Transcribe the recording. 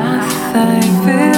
I feel